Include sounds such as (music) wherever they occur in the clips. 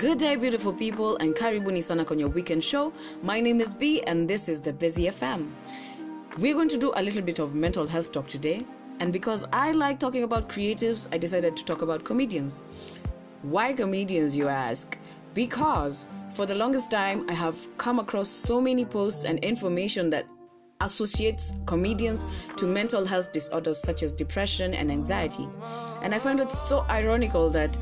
Good day, beautiful people, and karibuni sana on your weekend show. My name is B, and this is the Busy FM. We're going to do a little bit of mental health talk today, and because I like talking about creatives, I decided to talk about comedians. Why comedians, you ask? Because for the longest time, I have come across so many posts and information that associates comedians to mental health disorders such as depression and anxiety. And I find it so ironical that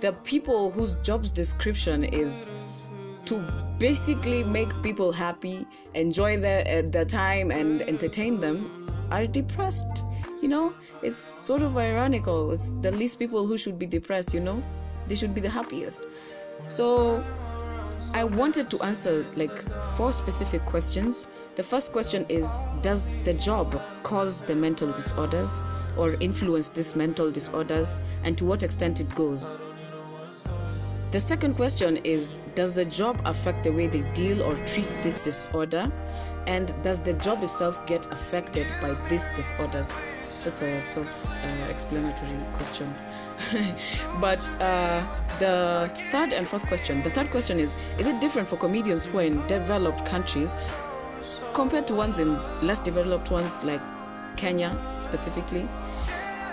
the people whose job's description is to basically make people happy, enjoy their, uh, their time, and entertain them are depressed. You know, it's sort of ironical. It's the least people who should be depressed, you know, they should be the happiest. So, I wanted to answer like four specific questions. The first question is Does the job cause the mental disorders or influence these mental disorders, and to what extent it goes? The second question is Does the job affect the way they deal or treat this disorder? And does the job itself get affected by these disorders? That's a self uh, explanatory question. (laughs) but uh, the third and fourth question the third question is Is it different for comedians who are in developed countries compared to ones in less developed ones like Kenya specifically?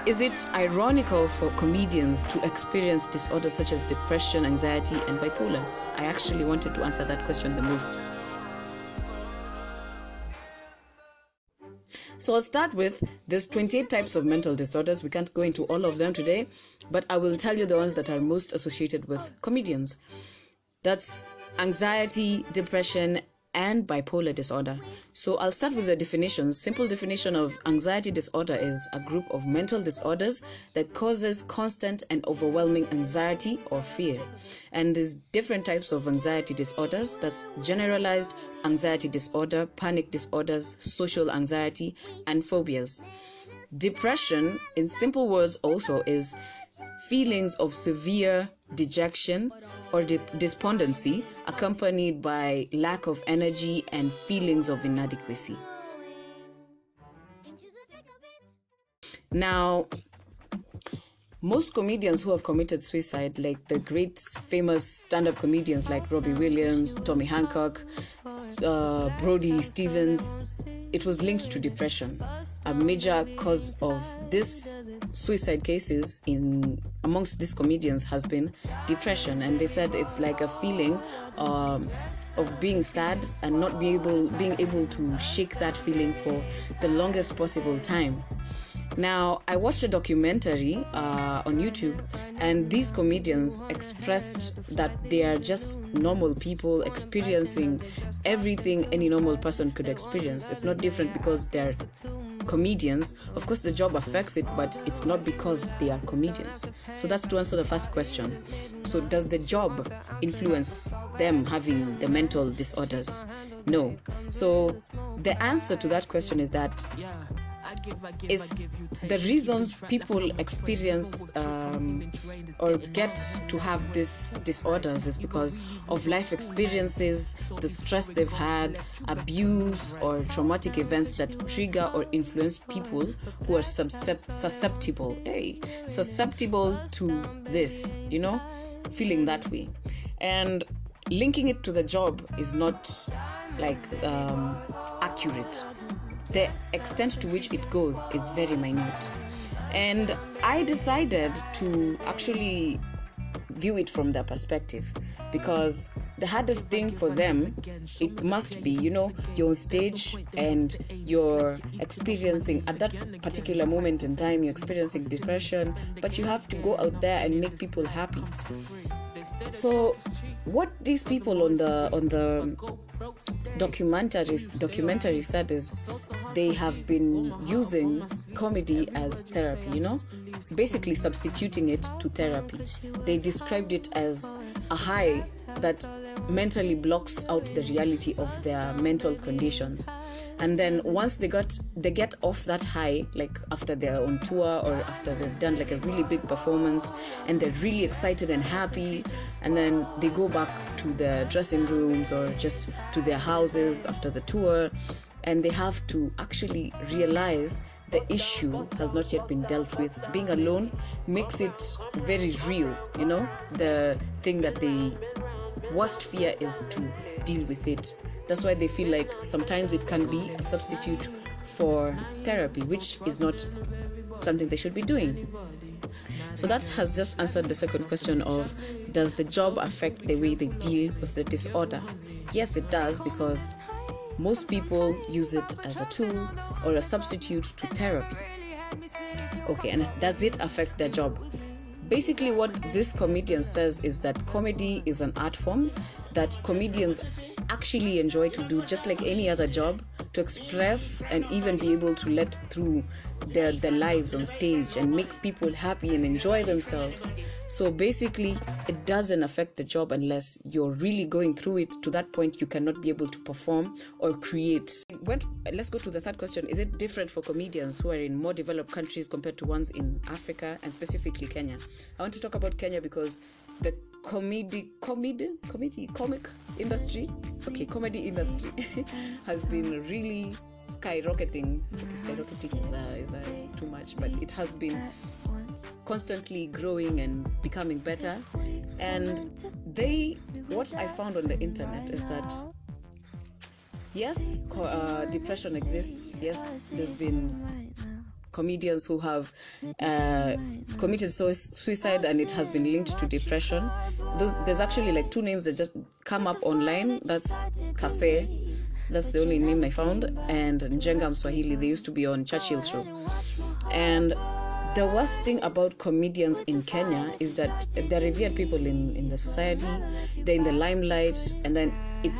Is it ironical for comedians to experience disorders such as depression, anxiety, and bipolar? I actually wanted to answer that question the most. So I'll start with there's 28 types of mental disorders. We can't go into all of them today, but I will tell you the ones that are most associated with comedians. That's anxiety, depression, and bipolar disorder. So I'll start with the definitions. Simple definition of anxiety disorder is a group of mental disorders that causes constant and overwhelming anxiety or fear. And there's different types of anxiety disorders. That's generalized anxiety disorder, panic disorders, social anxiety, and phobias. Depression, in simple words, also is feelings of severe dejection or de- despondency accompanied by lack of energy and feelings of inadequacy. Now, most comedians who have committed suicide, like the great famous stand up comedians like Robin Williams, Tony Hancock, uh, Brody Stevens, it was linked to depression. A major cause of this suicide cases in amongst these comedians has been depression, and they said it's like a feeling um, of being sad and not be able being able to shake that feeling for the longest possible time. Now, I watched a documentary uh, on YouTube, and these comedians expressed that they are just normal people experiencing everything any normal person could experience. It's not different because they're comedians. Of course, the job affects it, but it's not because they are comedians. So that's to answer the first question. So, does the job influence them having the mental disorders? No. So, the answer to that question is that is the reasons people experience um, or get to have these disorders is because of life experiences, the stress they've had, abuse, or traumatic events that trigger or influence people who are susceptible, hey, susceptible to this, you know, feeling that way. And linking it to the job is not like um, accurate the extent to which it goes is very minute. And I decided to actually view it from their perspective because the hardest thing for them it must be you know you're on stage and you're experiencing at that particular moment in time you're experiencing depression but you have to go out there and make people happy so what these people on the on the documentaries documentary said is they have been using comedy as therapy you know? Basically substituting it to therapy. They described it as a high that mentally blocks out the reality of their mental conditions. And then once they got they get off that high like after they're on tour or after they've done like a really big performance and they're really excited and happy and then they go back to their dressing rooms or just to their houses after the tour and they have to actually realize the issue has not yet been dealt with. Being alone makes it very real, you know, the thing that they worst fear is to deal with it. That's why they feel like sometimes it can be a substitute for therapy, which is not something they should be doing. So that has just answered the second question of does the job affect the way they deal with the disorder? Yes, it does because most people use it as a tool or a substitute to therapy. Okay, and does it affect their job? Basically, what this comedian says is that comedy is an art form that comedians actually enjoy to do, just like any other job, to express and even be able to let through their, their lives on stage and make people happy and enjoy themselves. So basically, it doesn't affect the job unless you're really going through it to that point you cannot be able to perform or create. When, let's go to the third question. Is it different for comedians who are in more developed countries compared to ones in Africa and specifically Kenya? I want to talk about Kenya because the comedy comedy comedy comic industry? Okay comedy industry (laughs) has been really skyrocketing. Okay skyrocketing is, uh, is, uh, is too much but it has been constantly growing and becoming better. And they what i found on the internet is that yes uh, depression exists. Yes there've been comedians who have uh, committed suicide and it has been linked to depression. Those, there's actually like two names that just come up online. That's Kase, that's the only name I found, and Njenga Mswahili. They used to be on Churchill show. And the worst thing about comedians in Kenya is that they're revered people in, in the society, they're in the limelight, and then it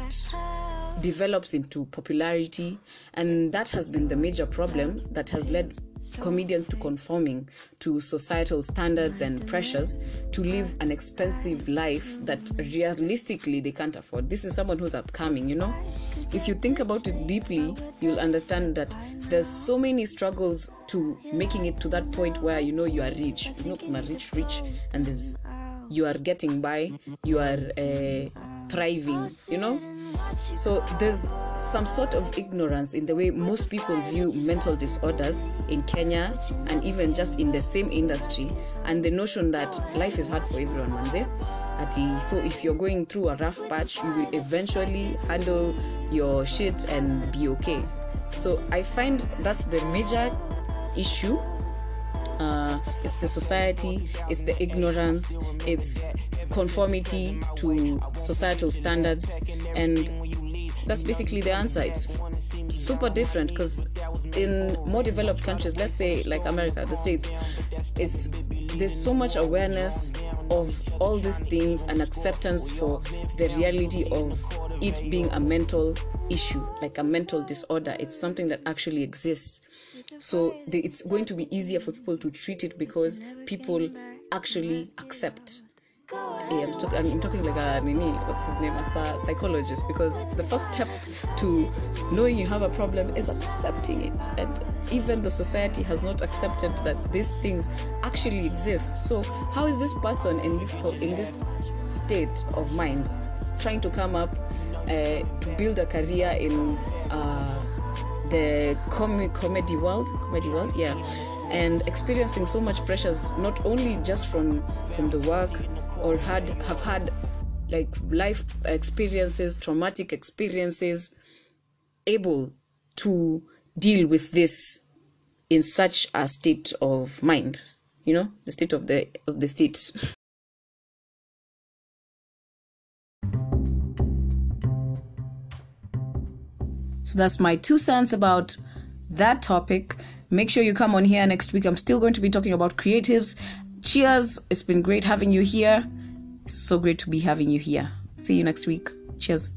develops into popularity and that has been the major problem that has led comedians to conforming to societal standards and pressures to live an expensive life that realistically they can't afford. This is someone who's upcoming you know? If you think about it deeply you'll understand that there's so many struggles to making it to that point where you know you are rich. You know kuna rich rich and there's you are getting by you are uh, thriving you know so there's some sort of ignorance in the way most people view mental disorders in Kenya and even just in the same industry, and the notion that life is hard for everyone, manze. So if you're going through a rough patch, you will eventually handle your shit and be okay. So I find that's the major issue uh, it's the society, it's the ignorance, it's conformity to societal standards, and that's basically the answer. It's super different because in more developed countries, let's say like America, the States, it's there's so much awareness of all these things and acceptance for the reality of it being a mental issue, like a mental disorder. It's something that actually exists. So the, it's going to be easier for people to treat it because people actually accept I'm, talk, I'm, talking like a nini, what's his name, as a psychologist, because the first step to knowing you have a problem is accepting it. And even the society has not accepted that these things actually exist. So how is this person in this in this state of mind trying to come up uh, to build a career in uh, the com- comedy world comedy world yeah and experiencing so much pressures not only just from from the work or had have had like life experiences traumatic experiences able to deal with this in such a state of mind you know the state of the of the state. (laughs) So that's my two cents about that topic. Make sure you come on here next week. I'm still going to be talking about creatives cheers. It's been great having you here. So great to be having you here. See you next week. Cheers.